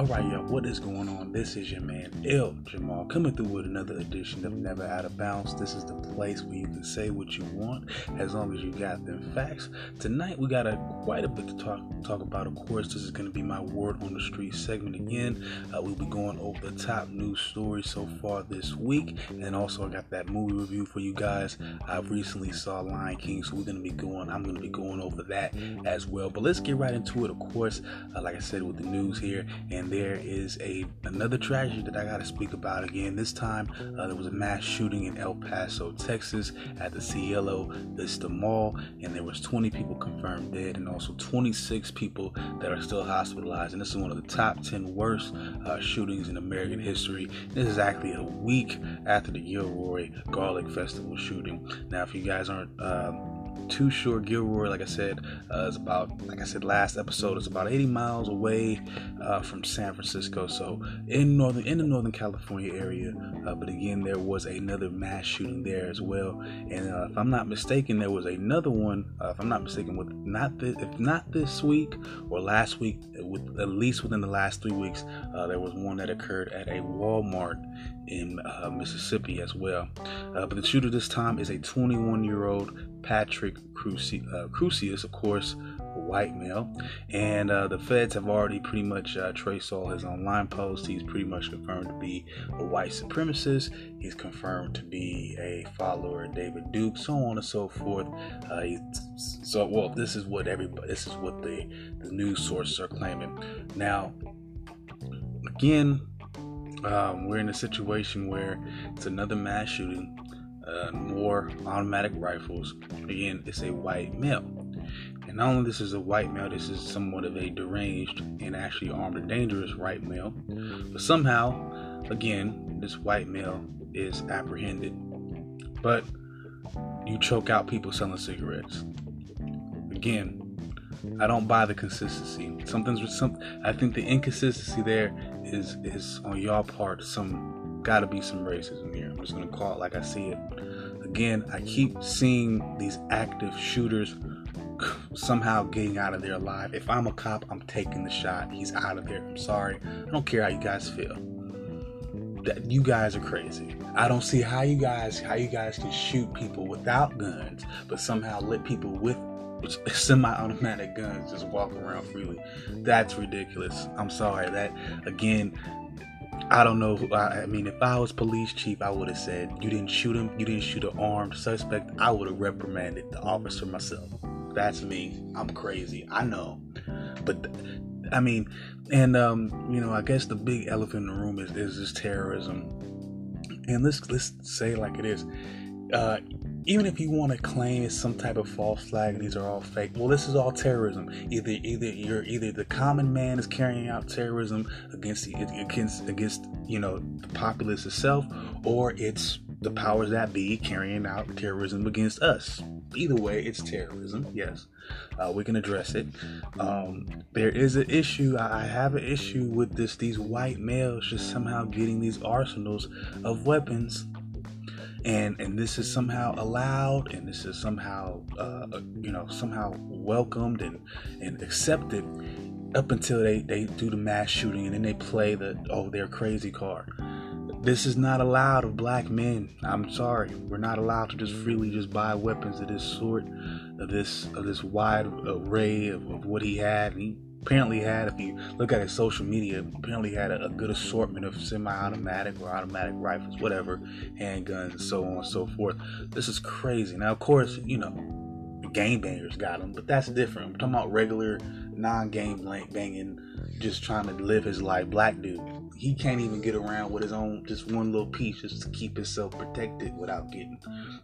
All right, y'all, what is going on? This is your man, L Jamal, coming through with another edition of Never Out of Bounds. This is the place where you can say what you want as long as you got them facts. Tonight, we got a quite a bit to talk talk about. Of course, this is going to be my word on the street segment again. Uh, we'll be going over the top news stories so far this week, and also I got that movie review for you guys. I recently saw Lion King, so we're going to be going. I'm going to be going over that as well. But let's get right into it. Of course, uh, like I said, with the news here and and there is a another tragedy that I got to speak about again. This time, uh, there was a mass shooting in El Paso, Texas, at the Cielo Vista Mall, and there was 20 people confirmed dead, and also 26 people that are still hospitalized. And this is one of the top 10 worst uh, shootings in American history. This is actually a week after the Gilroy Garlic Festival shooting. Now, if you guys aren't um, too sure. Gilroy, like I said, uh, is about, like I said last episode, it's about 80 miles away uh, from San Francisco. So in northern, in the Northern California area. Uh, but again, there was another mass shooting there as well. And uh, if I'm not mistaken, there was another one. Uh, if I'm not mistaken, with not this, if not this week or last week, with at least within the last three weeks, uh, there was one that occurred at a Walmart in Mississippi as well. but the shooter this time is a 21 year old Patrick uh, Crusius, of course, a white male. And uh, the feds have already pretty much uh, traced all his online posts. He's pretty much confirmed to be a white supremacist. He's confirmed to be a follower of David Duke, so on and so forth. Uh, so, well, this is what everybody, this is what the, the news sources are claiming. Now, again, um, we're in a situation where it's another mass shooting uh, more automatic rifles. Again, it's a white male. And not only this is a white male, this is somewhat of a deranged and actually armed and dangerous white male. But somehow, again, this white male is apprehended. But you choke out people selling cigarettes. Again, I don't buy the consistency. Something's with some. I think the inconsistency there is is on y'all part. Some got to be some racism here. I'm just to call it like I see it. Again, I keep seeing these active shooters somehow getting out of there alive. If I'm a cop, I'm taking the shot. He's out of there. I'm sorry. I don't care how you guys feel. That you guys are crazy. I don't see how you guys how you guys can shoot people without guns, but somehow let people with semi-automatic guns just walk around freely. That's ridiculous. I'm sorry. That again, I don't know. I, mean, if I was police chief, I would have said, "You didn't shoot him. You didn't shoot an armed suspect." I would have reprimanded the officer myself. That's me. I'm crazy. I know, but I mean, and um, you know, I guess the big elephant in the room is is this terrorism. And let's let's say like it is. Uh, even if you want to claim it's some type of false flag and these are all fake, well, this is all terrorism. Either either you're either the common man is carrying out terrorism against the, against against you know the populace itself, or it's the powers that be carrying out terrorism against us. Either way, it's terrorism. Yes, uh, we can address it. Um, there is an issue. I have an issue with this. These white males just somehow getting these arsenals of weapons and and this is somehow allowed and this is somehow uh, uh, you know somehow welcomed and and accepted up until they they do the mass shooting and then they play the oh they're crazy card. This is not allowed of black men. I'm sorry. We're not allowed to just freely just buy weapons of this sort of this of this wide array of, of what he had. He, apparently had, if you look at his social media, apparently had a, a good assortment of semi-automatic or automatic rifles, whatever, handguns, so on and so forth. This is crazy. Now, of course, you know, game bangers got him, but that's different. I'm talking about regular, non-game banging, just trying to live his life, black dude he can't even get around with his own just one little piece just to keep himself protected without getting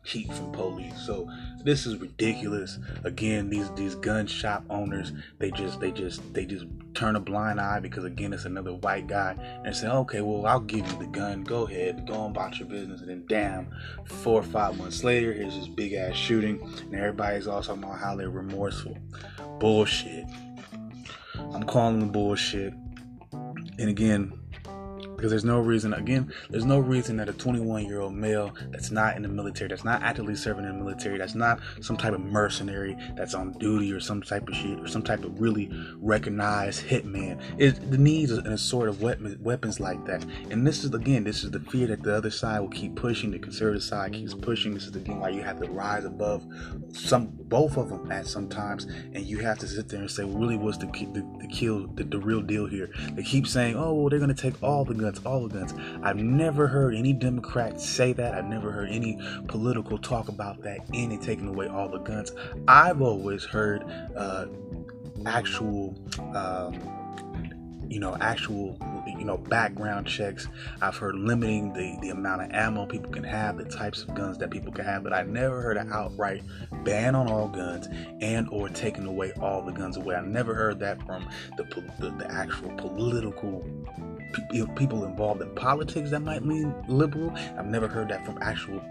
heat from police. So this is ridiculous. Again, these these gun shop owners they just they just they just turn a blind eye because again it's another white guy and say okay well I'll give you the gun. Go ahead. Go on about your business. And then damn four or five months later here's this big ass shooting and everybody's all talking about how they're remorseful. Bullshit. I'm calling the bullshit. And again because there's no reason again there's no reason that a 21 year old male that's not in the military that's not actively serving in the military that's not some type of mercenary that's on duty or some type of shit or some type of really recognized hitman. It needs a, a sort of weapon, weapons like that. And this is again this is the fear that the other side will keep pushing the conservative side keeps pushing. This is the thing why you have to rise above some both of them at sometimes and you have to sit there and say well, really what's the, the, the kill the, the real deal here? They keep saying oh well they're going to take all the guns, all the guns. I've never heard any Democrat say that. I've never heard any political talk about that, any taking away all the guns. I've always heard uh, actual. Um, you know, actual, you know, background checks. I've heard limiting the, the amount of ammo people can have, the types of guns that people can have, but I never heard an outright ban on all guns and or taking away all the guns away. I never heard that from the, the, the actual political people involved in politics that might lean liberal. I've never heard that from actual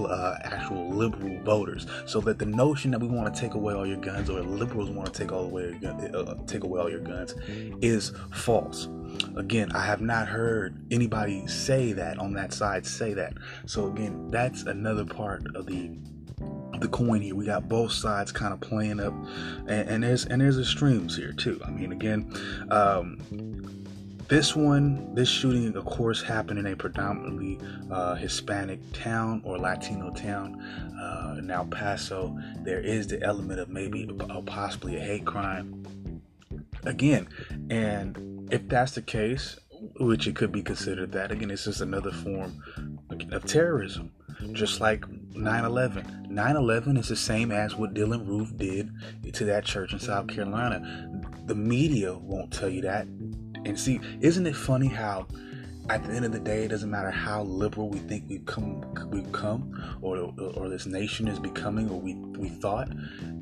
uh, actual liberal voters. So that the notion that we want to take away all your guns or liberals want to take all away uh, take away all your guns is false. Again, I have not heard anybody say that on that side say that. So again, that's another part of the the coin here. We got both sides kind of playing up, and, and there's and there's extremes here too. I mean, again, um, this one, this shooting, of course, happened in a predominantly uh, Hispanic town or Latino town uh, in El Paso. There is the element of maybe uh, possibly a hate crime. Again, and if that's the case, which it could be considered that, again, it's just another form of terrorism, just like 9 11. 9 11 is the same as what Dylann Roof did to that church in South Carolina. The media won't tell you that and see, isn't it funny how at the end of the day, it doesn't matter how liberal we think we've come, we've come, or or this nation is becoming, or we we thought.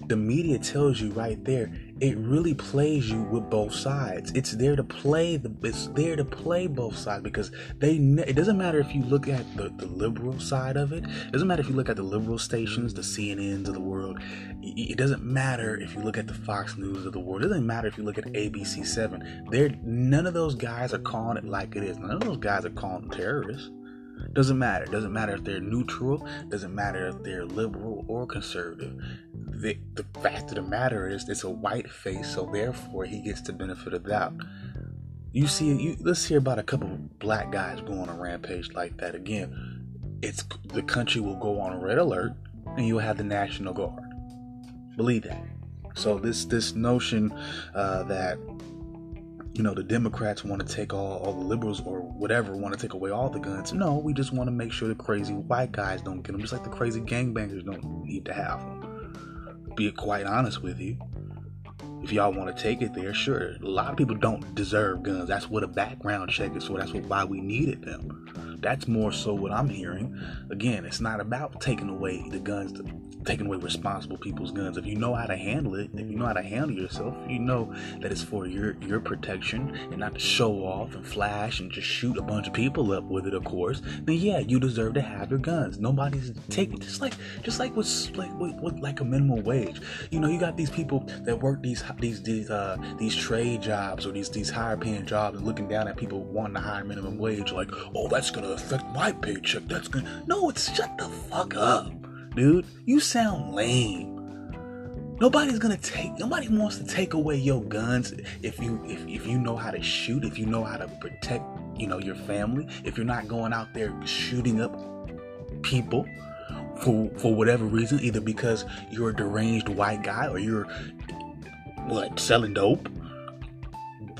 The media tells you right there. It really plays you with both sides. It's there to play the. It's there to play both sides because they. It doesn't matter if you look at the the liberal side of it. It doesn't matter if you look at the liberal stations, the CNNs of the world. It doesn't matter if you look at the Fox News of the world. It doesn't matter if you look at ABC Seven. There, none of those guys are calling it like it is. None of those guys are calling them terrorists. Doesn't matter. Doesn't matter if they're neutral. Doesn't matter if they're liberal or conservative. The, the fact of the matter is, it's a white face, so therefore he gets the benefit of doubt. You see, you, let's hear about a couple of black guys going on a rampage like that again. It's the country will go on red alert, and you'll have the National Guard. Believe that. So this this notion uh, that you know the Democrats want to take all, all the liberals or whatever want to take away all the guns. No, we just want to make sure the crazy white guys don't get them, just like the crazy gangbangers don't need to have them. Be quite honest with you. If y'all want to take it there, sure. A lot of people don't deserve guns. That's what a background check is for. That's what, why we needed them. That's more so what I'm hearing. Again, it's not about taking away the guns taking away responsible people's guns. If you know how to handle it, if you know how to handle yourself, you know that it's for your your protection and not to show off and flash and just shoot a bunch of people up with it. Of course, then yeah, you deserve to have your guns. Nobody's taking just like just like what's like with, with like a minimum wage. You know, you got these people that work these these these uh these trade jobs or these these higher paying jobs and looking down at people wanting a higher minimum wage, like, oh, that's gonna affect my paycheck. That's gonna no, it's shut the fuck up dude. You sound lame. Nobody's gonna take. Nobody wants to take away your guns if you if, if you know how to shoot. If you know how to protect, you know your family. If you're not going out there shooting up people for for whatever reason, either because you're a deranged white guy or you're what selling dope.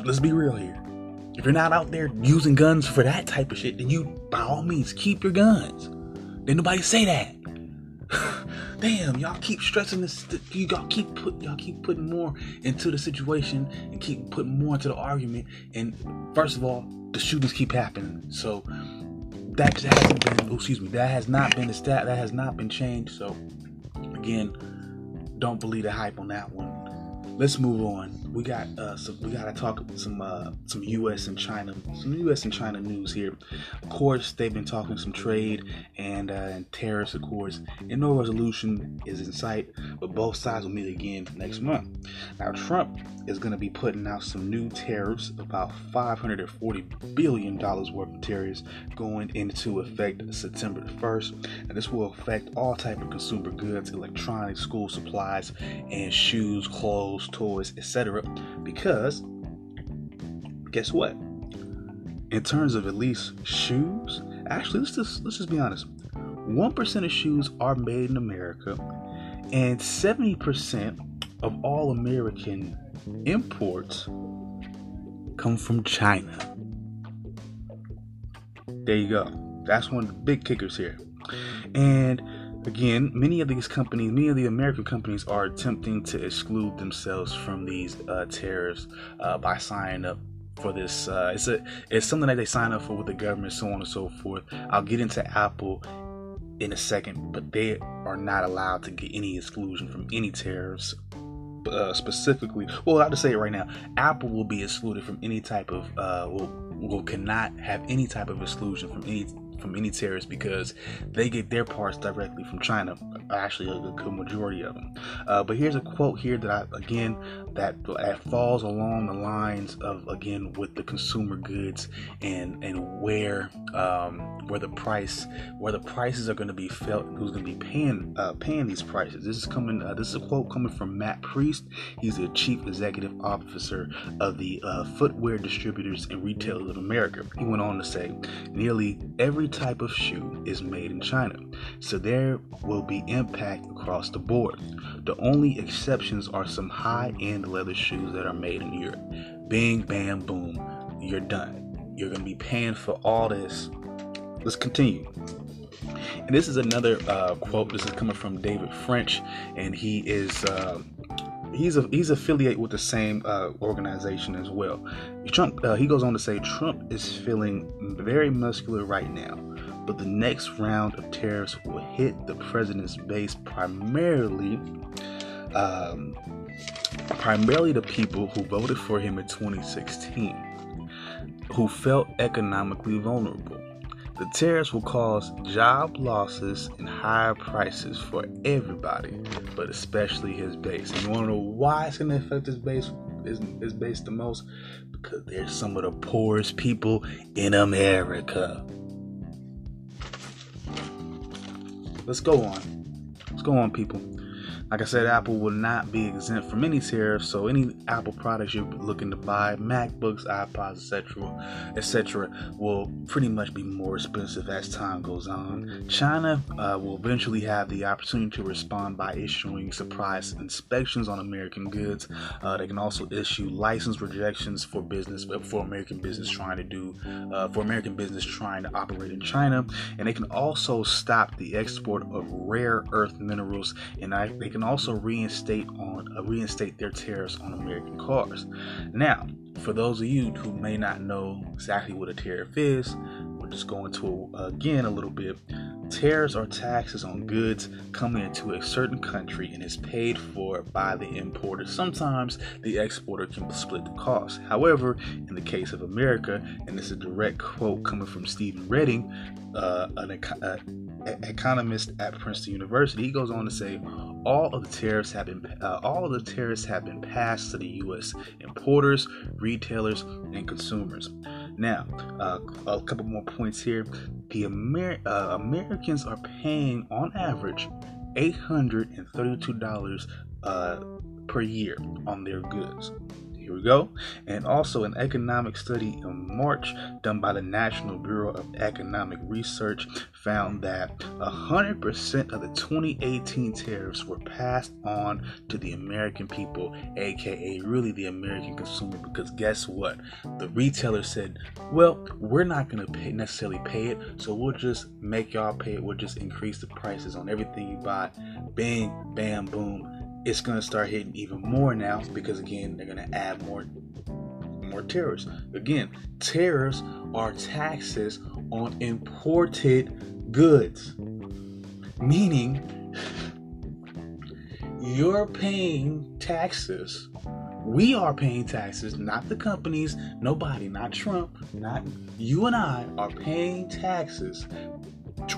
Let's be real here. If you're not out there using guns for that type of shit, then you by all means keep your guns. Did nobody say that? damn, y'all keep stressing this. You all keep put y'all keep putting more into the situation and keep putting more into the argument. And first of all, the shootings keep happening. So that hasn't been. Oh, excuse me. That has not been the stat. That has not been changed. So again, don't believe the hype on that one. let's move on. We got uh, we got to talk some uh, some U.S. and China, some U.S. and China news here. Of course, they've been talking some trade and, uh, and tariffs, of course, and no resolution is in sight. But both sides will meet again next month. Now, Trump is going to be putting out some new tariffs, about 540 billion dollars worth of tariffs going into effect September the 1st, and this will affect all type of consumer goods, electronics, school supplies, and shoes, clothes, toys, etc. Because guess what? In terms of at least shoes, actually let's just let's just be honest. One percent of shoes are made in America, and seventy percent of all American imports come from China. There you go. That's one of the big kickers here. And again, many of these companies, many of the American companies are attempting to exclude themselves from these uh, tariffs uh, by signing up for this. Uh, it's a it's something that they sign up for with the government, so on and so forth. I'll get into Apple in a second, but they are not allowed to get any exclusion from any tariffs. Uh, specifically, well, I'll just say it right now. Apple will be excluded from any type of uh, will will cannot have any type of exclusion from any from any tariffs because they get their parts directly from China. Actually, a good majority of them. Uh, but here's a quote here that I again that, that falls along the lines of again with the consumer goods and and where um, where the price where the prices are going to be felt who's going to be paying uh, paying these prices. This is coming. Uh, this is a quote coming from Matt Priest. He's the chief executive officer of the uh, Footwear Distributors and Retailers of America. He went on to say, nearly every type of shoe is made in China, so there will be impact across the board. The only exceptions are some high-end leather shoes that are made in Europe. Bing, bam, boom, you're done. You're to be paying for all this. Let's continue. And this is another uh, quote. This is coming from David French, and he is uh, he's a, he's affiliated with the same uh, organization as well. Trump uh, he goes on to say Trump is feeling very muscular right now, but the next round of tariffs will hit the president's base primarily. Um, primarily the people who voted for him in 2016, who felt economically vulnerable. The tariffs will cause job losses and higher prices for everybody, but especially his base. And you want to know why it's going to affect his base? His, base the most because they're some of the poorest people in America. Let's go on. Let's go on, people. Like I said, Apple will not be exempt from any tariffs, so any Apple products you're looking to buy, MacBooks, iPods, etc., etc., will pretty much be more expensive as time goes on. China uh, will eventually have the opportunity to respond by issuing surprise inspections on American goods. Uh, they can also issue license rejections for business uh, for American business trying to do uh, for American business trying to operate in China, and they can also stop the export of rare earth minerals, and I, they can can also reinstate on uh, reinstate their tariffs on American cars. Now, for those of you who may not know exactly what a tariff is, we'll just go into again a little bit. Tariffs are taxes on goods coming into a certain country and is paid for by the importer. Sometimes the exporter can split the cost. However, in the case of America, and this is a direct quote coming from Stephen Redding, uh, an uh, economist at Princeton University, he goes on to say, all of the tariffs have been uh, all of the tariffs have been passed to the U.S. importers, retailers, and consumers. Now, uh, a couple more points here. The Amer- uh, Americans are paying on average eight hundred and thirty-two dollars uh, per year on their goods. We go. And also, an economic study in March done by the National Bureau of Economic Research found that 100% of the 2018 tariffs were passed on to the American people, aka really the American consumer. Because guess what? The retailer said, well, we're not going to pay, necessarily pay it, so we'll just make y'all pay it. We'll just increase the prices on everything you buy. Bang, bam, boom it's going to start hitting even more now because again they're going to add more more tariffs again tariffs are taxes on imported goods meaning you're paying taxes. We are paying taxes, not the companies, nobody, not Trump, not you and I are paying taxes.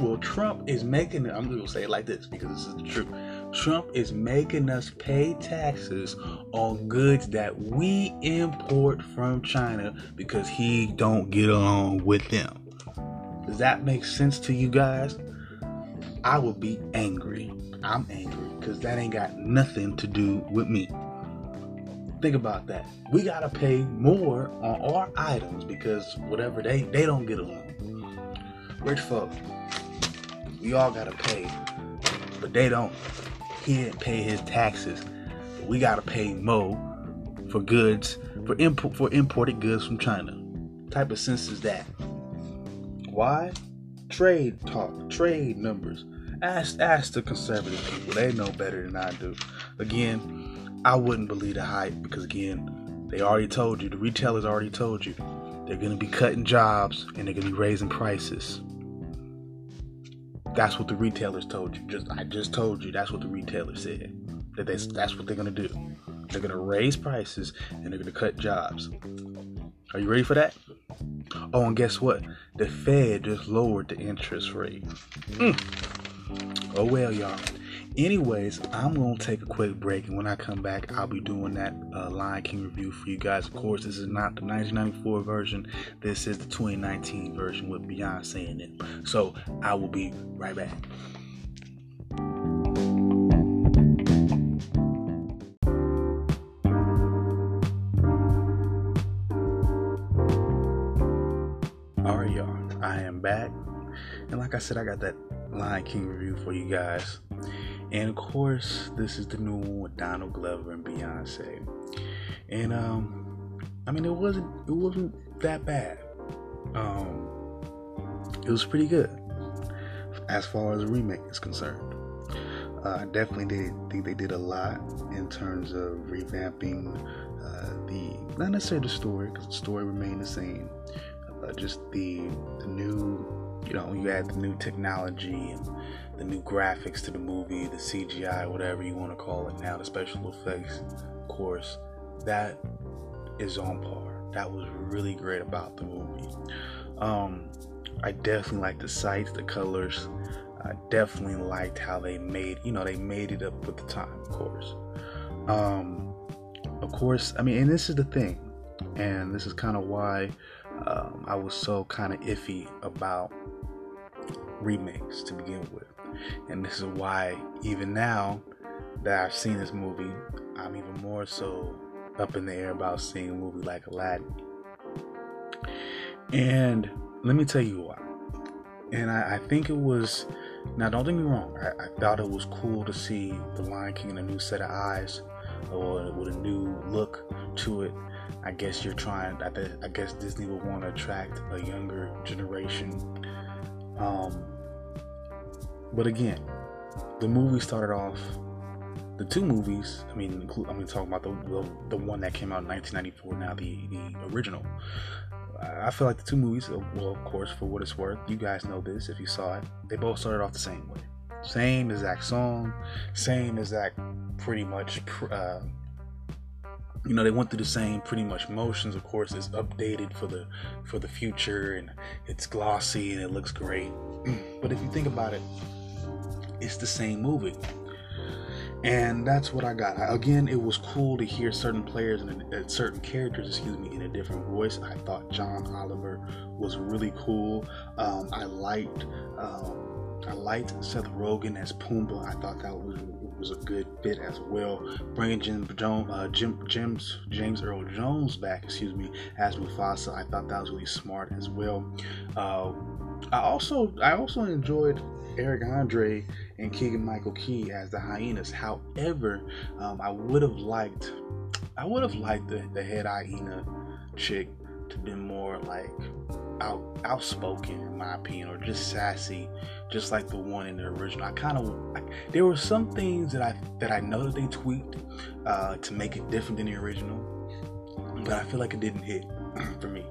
Well, Trump is making it, I'm going to say it like this because this is the truth. Trump is making us pay taxes on goods that we import from China because he don't get along with them. Does that make sense to you guys? I would be angry. I'm angry because that ain't got nothing to do with me. Think about that. We gotta pay more on our items because whatever they they don't get along. Rich folk, we all gotta pay, but they don't. He didn't pay his taxes. But we gotta pay Mo for goods for import for imported goods from China. What type of sense is that? Why? Trade talk, trade numbers. Ask ask the conservative people. They know better than I do. Again, I wouldn't believe the hype because again, they already told you, the retailers already told you. They're gonna be cutting jobs and they're gonna be raising prices. That's what the retailers told you. Just I just told you that's what the retailers said. That they, that's what they're gonna do. They're gonna raise prices and they're gonna cut jobs. Are you ready for that? Oh, and guess what? The Fed just lowered the interest rate. Mm. Oh well, y'all. Anyways, I'm gonna take a quick break, and when I come back, I'll be doing that uh, Lion King review for you guys. Of course, this is not the 1994 version. This is the 2019 version with Beyonce in it. So I will be right back. All right, y'all. I am back, and like I said, I got that Lion King review for you guys. And of course, this is the new one with Donald Glover and Beyonce. And um, I mean, it wasn't it wasn't that bad. Um, it was pretty good as far as remake is concerned. Uh, I definitely did think they did a lot in terms of revamping uh, the not necessarily the story because the story remained the same, uh, just the the new you know, you add the new technology and the new graphics to the movie, the CGI, whatever you want to call it now, the special effects, of course, that is on par. That was really great about the movie. Um, I definitely like the sights, the colors. I definitely liked how they made, you know, they made it up with the time, of course. Um, of course, I mean, and this is the thing, and this is kind of why um, I was so kind of iffy about remakes to begin with. And this is why, even now that I've seen this movie, I'm even more so up in the air about seeing a movie like Aladdin. And let me tell you why. And I, I think it was, now don't get me wrong, I, I, thought it was cool to see The Lion King in a new set of eyes or with a new look to it. I guess you're trying, I, I guess Disney would want to attract a younger generation. Um, but again, the movie started off. The two movies, I mean, I'm mean, talking about the, the, the one that came out in 1994, now the the original. I feel like the two movies, uh, well, of course, for what it's worth, you guys know this if you saw it. They both started off the same way, same exact song, same exact, pretty much. Uh, you know they went through the same pretty much motions of course it's updated for the for the future and it's glossy and it looks great but if you think about it it's the same movie. And that's what I got. Again, it was cool to hear certain players and uh, certain characters, excuse me, in a different voice. I thought John Oliver was really cool. Um, I liked, um, I liked Seth Rogen as Pumbaa. I thought that was was a good fit as well. Bringing Jim, uh, Jim, James, James Earl Jones back, excuse me, as Mufasa. I thought that was really smart as well. Uh, I also, I also enjoyed Eric Andre and Keegan Michael Key as the hyenas. However, um, I would have liked, I would have liked the, the head hyena chick to be more like out outspoken in my opinion, or just sassy, just like the one in the original. I kind of there were some things that I that I know that they tweaked uh, to make it different than the original, but I feel like it didn't hit for me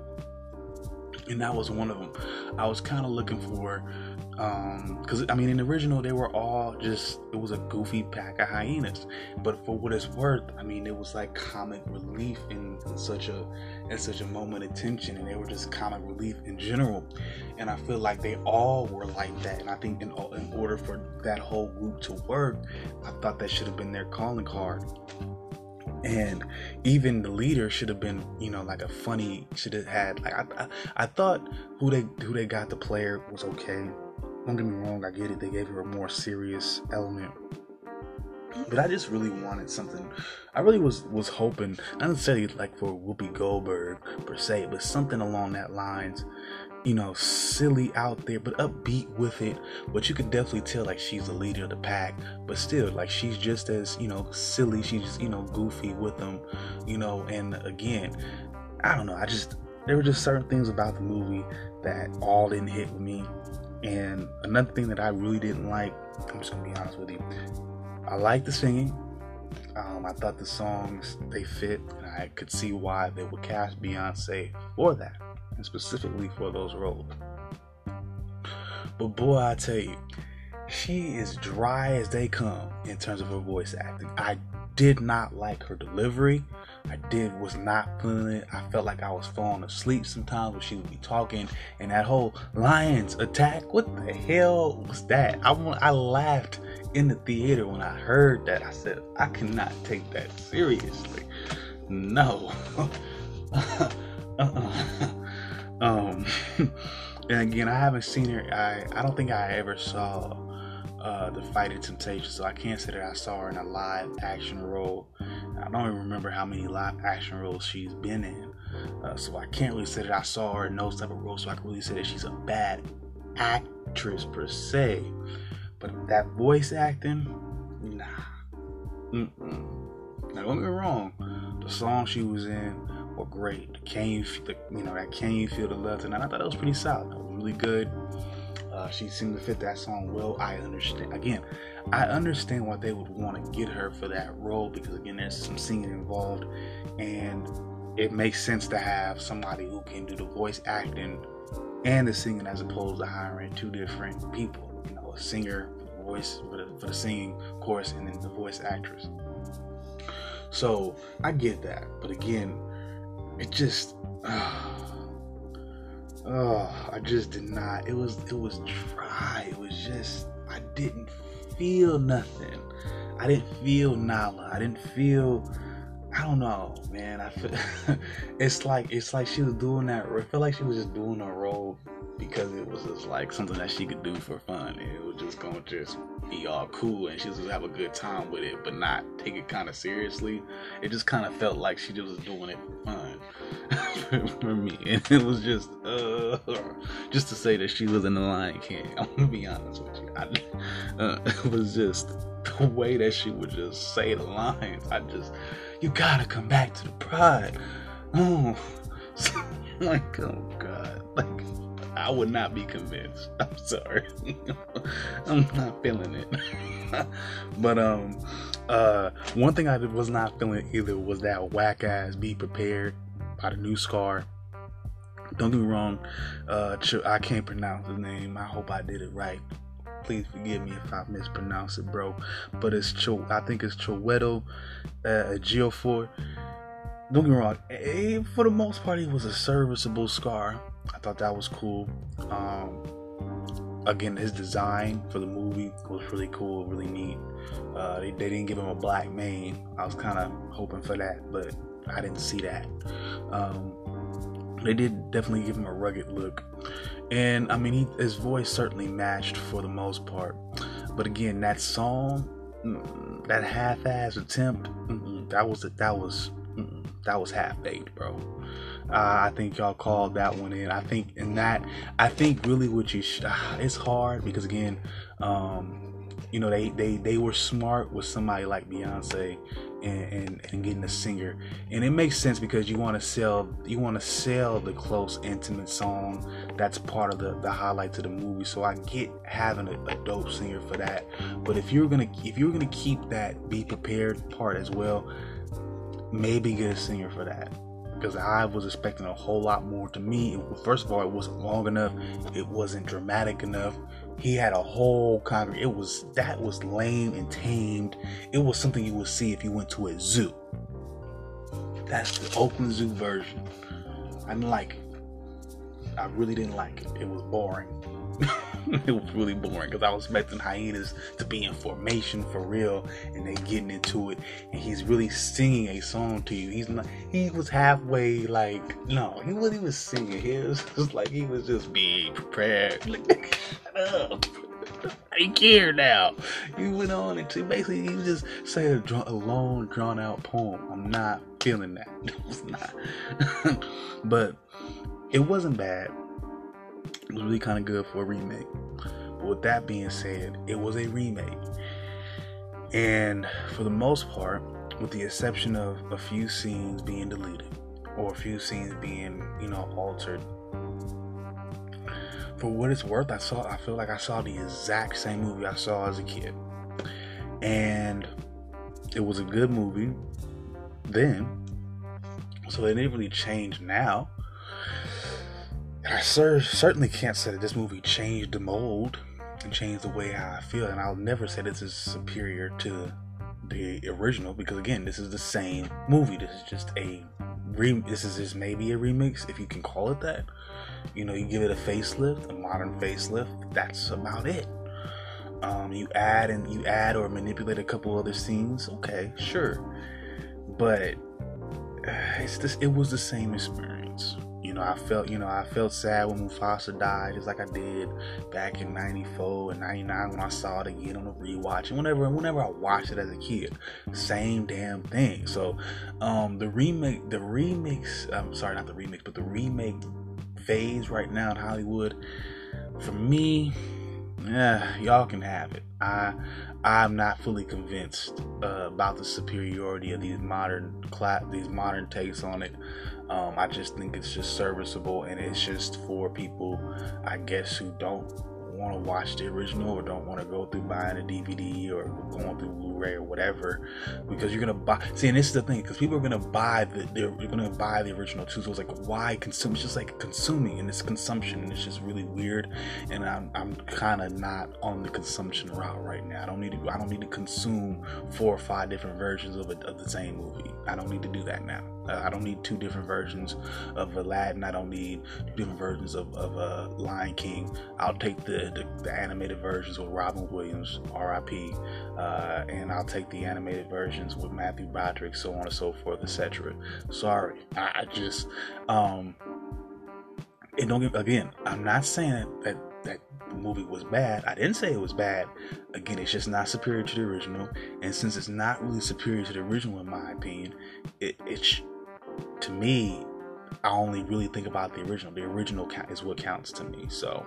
and that was one of them. I was kind of looking for because um, I mean, in the original, they were all just it was a goofy pack of hyenas. But for what it's worth, I mean, it was like comic relief in, in such a in such a moment of tension, and they were just comic relief in general. And I feel like they all were like that. And I think in in order for that whole group to work, I thought that should have been their calling card and even the leader should have been you know like a funny should have had like I, I, I thought who they who they got the player was okay don't get me wrong, I get it. They gave her a more serious element. But I just really wanted something. I really was was hoping, not necessarily like for Whoopi Goldberg per se, but something along that lines. You know, silly out there, but upbeat with it. But you could definitely tell like she's the leader of the pack. But still, like she's just as you know silly. She's just, you know goofy with them. You know, and again, I don't know. I just there were just certain things about the movie that all didn't hit with me and another thing that I really didn't like, I'm just gonna be honest with you, I like the singing. Um, I thought the songs they fit, and I could see why they would cast Beyonce for that, and specifically for those roles. But boy, I tell you, she is dry as they come in terms of her voice acting. I did not like her delivery. I did was not feeling it. I felt like I was falling asleep sometimes when she would be talking, and that whole lions attack. What the hell was that? I I laughed in the theater when I heard that. I said I cannot take that seriously. No. uh-uh. um. and again, I haven't seen her. I I don't think I ever saw uh, the Fight Temptation, so I can't say that I saw her in a live action role. I don't even remember how many live action roles she's been in, uh, so I can't really say that I saw her in those type of roles. So I can really say that she's a bad actress per se, but that voice acting, nah. Mm-mm. Now don't get me wrong, the song she was in were great. You, the, you know, that Can You Feel the Love Tonight? I thought that was pretty solid. That was really good. Uh, she seemed to fit that song well. I understand. Again, I understand why they would want to get her for that role because again, there's some singing involved, and it makes sense to have somebody who can do the voice acting and the singing as opposed to hiring two different people. You know, a singer voice for the, for the singing course, and then the voice actress. So I get that, but again, it just. Uh, oh, I just did not. It was it was dry. It was just I didn't feel nothing. I didn't feel Nala. I didn't feel. I don't know, man. I feel it's like it's like she was doing that. I feel like she was just doing a role because it was just like something that she could do for fun. It was just gonna just be all cool and she was have a good time with it, but not take it kind of seriously. It just kind of felt like she just was doing it for fun for me, and it was just uh, just to say that she was in the Lion King. I'm gonna be honest with you. I, uh, it was just the way that she would just say the lines. I just, you gotta come back to the pride. Oh, like oh god, like I would not be convinced. I'm sorry. I'm not feeling it. but um uh one thing I was not feeling either was that whack ass be prepared by the new scar. Don't get me wrong, uh I can't pronounce his name. I hope I did it right. Please forgive me if I mispronounce it, bro. But it's Cho I think it's Chiwetel uh Ejiofor. Don't get me wrong, eh, for the most part, he was a serviceable scar I thought that was cool. Um, again, his design for the movie was really cool, really neat. Uh, they, they, didn't give him a black mane. I was kind of hoping for that, but I didn't see that. Um, they did definitely give him a rugged look, and I mean, he, his voice certainly matched for the most part. But again, that song, mm, that half-ass attempt, that was that was that was half-baked, bro. Uh, I think y'all called that one in. I think in that, I think really what you, sh- uh, it's hard because again, um, you know, they, they, they were smart with somebody like Beyonce and, and, getting a singer. And it makes sense because you want to sell, you want to sell the close, intimate song. That's part of the, the highlight to the movie. So I get having a, a dope singer for that. But if you're to, if you're to keep that be prepared part as well, maybe get a singer for that because I was expecting a whole lot more. To me, first of all, it wasn't long enough, it wasn't dramatic enough, he had a whole congregation. It was that was lame and tamed. It was something you would see if you went to a zoo. That's the Oakland Zoo version. I didn't like. I really didn't like it. It was boring. it was really boring because I was expecting hyenas to be in formation for real, and they getting into it, and he's really singing a song to you. He's not. He was halfway like no, he wasn't even singing. He was just like he was just being prepared. Like, shut up. I care now. He went on and to basically he just said a, a long, drawn out poem. I'm not feeling that. It was not. but it wasn't bad. It was really kind of good for a remake. But with that being said, it was a remake. And for the most part, with the exception of a few scenes being deleted or a few scenes being, you know, altered. For what it's worth, I saw I feel like I saw the exact same movie I saw as a kid. And it was a good movie then. So it didn't really change now. I certainly can't say that this movie changed the mold and changed the way I feel, and I'll never say this is superior to the original because again, this is the same movie. This is just a this is just maybe a remix if you can call it that. You know, you give it a facelift, a modern facelift. That's about it. Um, you add and you add or manipulate a couple other scenes. Okay, sure, but it's just it was the same experience. You know, I felt, you know, I felt sad when Mufasa died, just like I did back in '94 and '99 when I saw it again on the rewatch, and whenever, whenever I watched it as a kid, same damn thing. So, um, the remake, the remix, I'm sorry, not the remix, but the remake phase right now in Hollywood, for me, yeah, y'all can have it. I I'm not fully convinced uh, about the superiority of these modern cla- these modern takes on it. Um, I just think it's just serviceable and it's just for people, I guess, who don't want to watch the original or don't want to go through buying a DVD or going through Blu-ray or whatever, because you're gonna buy. See, and this is the thing, because people are gonna buy the they're, you're gonna buy the original too. So it's like, why consume? It's just like consuming, and it's consumption, and it's just really weird. And I'm I'm kind of not on the consumption route right now. I don't need to I don't need to consume four or five different versions of, a, of the same movie. I don't need to do that now. Uh, I don't need two different versions of Aladdin. I don't need two different versions of, of uh, Lion King. I'll take the, the, the, animated versions with Robin Williams, R.I.P., uh, and I'll take the animated versions with Matthew Broderick, so on and so forth, etc. Sorry, I, I just um, and don't get again. I'm not saying that that movie was bad. I didn't say it was bad. Again, it's just not superior to the original, and since it's not really superior to the original, in my opinion, it, it's to me, I only really think about the original. The original is what counts to me. So,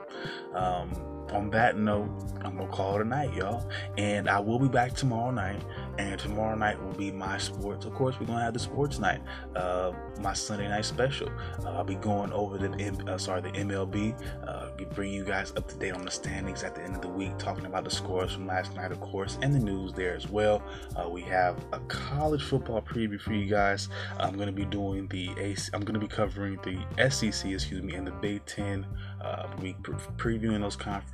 um, on that note, I'm gonna call it a night, y'all. And I will be back tomorrow night. And tomorrow night will be my sports. Of course, we're gonna have the sports night, uh, my Sunday night special. Uh, I'll be going over the uh, sorry the MLB. Uh, bring you guys up to date on the standings at the end of the week, talking about the scores from last night, of course, and the news there as well. Uh, we have a college football preview for you guys. I'm gonna be doing the AC. I'm gonna be covering the SEC, excuse me, and the Big Ten uh, we pre- previewing those conferences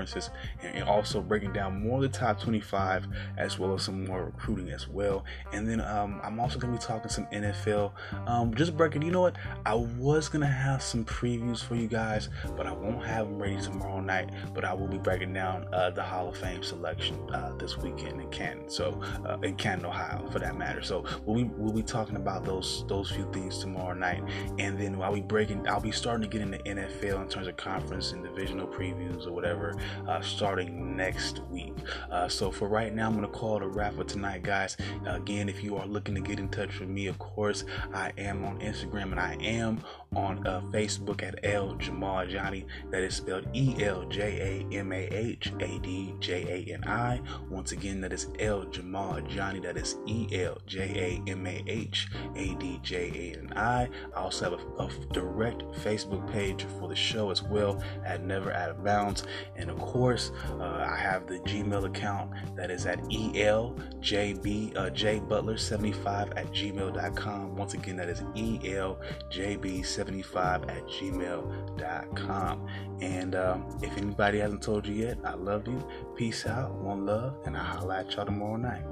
and, also breaking down more of the top 25 as well as some more recruiting as well. And then um, I'm also going to be talking some NFL. Um, just breaking, you know what? I was going to have some previews for you guys, but I won't have them ready tomorrow night. But I will be breaking down uh, the Hall of Fame selection uh, this weekend in Canton, so uh, in Canton, Ohio, for that matter. So we'll be we'll be talking about those those few things tomorrow night, and then while we breaking, I'll be starting to get into NFL in terms of conference and divisional previews or whatever uh, starting next week. Uh, so for right now, I'm going to call it a wrap for tonight, guys. Again, if you are looking to get in touch with me, of course, I am on Instagram and I am on uh, Facebook at L Jamal Johnny. That is spelled E L J A M A H A D J A N I. Once again, that is L Jamal Johnny. That is E L J A M A H A D J A N I. I also have a, a direct Facebook page for the show as well at Never Out of Bounds. And of course, uh, I have the Gmail account that is at eljb uh, jbutler75 at gmail.com. Once again, that is eljb75 at gmail.com. And um, if anybody hasn't told you yet, I love you. Peace out, one love, and I'll holla at y'all tomorrow night.